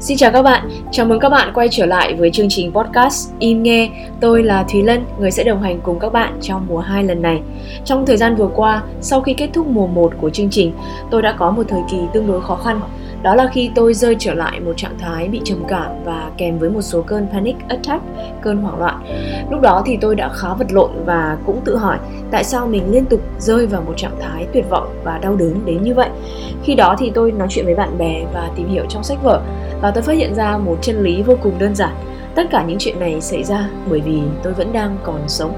Xin chào các bạn, chào mừng các bạn quay trở lại với chương trình podcast Im Nghe. Tôi là Thúy Lân, người sẽ đồng hành cùng các bạn trong mùa 2 lần này. Trong thời gian vừa qua, sau khi kết thúc mùa 1 của chương trình, tôi đã có một thời kỳ tương đối khó khăn. Đó là khi tôi rơi trở lại một trạng thái bị trầm cảm và kèm với một số cơn panic attack, cơn hoảng loạn. Lúc đó thì tôi đã khá vật lộn và cũng tự hỏi tại sao mình liên tục rơi vào một trạng thái tuyệt vọng và đau đớn đến như vậy. Khi đó thì tôi nói chuyện với bạn bè và tìm hiểu trong sách vở và tôi phát hiện ra một chân lý vô cùng đơn giản tất cả những chuyện này xảy ra bởi vì tôi vẫn đang còn sống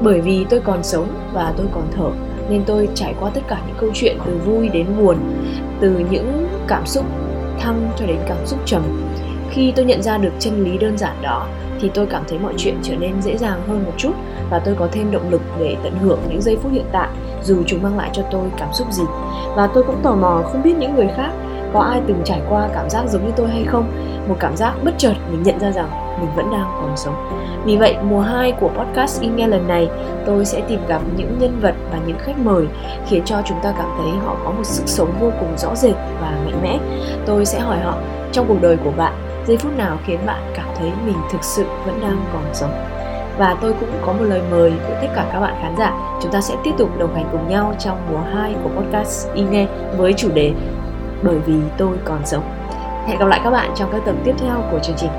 bởi vì tôi còn sống và tôi còn thở nên tôi trải qua tất cả những câu chuyện từ vui đến buồn, từ những cảm xúc thăng cho đến cảm xúc trầm. Khi tôi nhận ra được chân lý đơn giản đó, thì tôi cảm thấy mọi chuyện trở nên dễ dàng hơn một chút và tôi có thêm động lực để tận hưởng những giây phút hiện tại, dù chúng mang lại cho tôi cảm xúc gì. Và tôi cũng tò mò không biết những người khác có ai từng trải qua cảm giác giống như tôi hay không? Một cảm giác bất chợt mình nhận ra rằng mình vẫn đang còn sống. Vì vậy, mùa 2 của podcast in nghe lần này, tôi sẽ tìm gặp những nhân vật và những khách mời khiến cho chúng ta cảm thấy họ có một sức sống vô cùng rõ rệt và mạnh mẽ. Tôi sẽ hỏi họ, trong cuộc đời của bạn, giây phút nào khiến bạn cảm thấy mình thực sự vẫn đang còn sống? Và tôi cũng có một lời mời với tất cả các bạn khán giả. Chúng ta sẽ tiếp tục đồng hành cùng nhau trong mùa 2 của podcast in nghe với chủ đề bởi vì tôi còn sống. Hẹn gặp lại các bạn trong các tập tiếp theo của chương trình.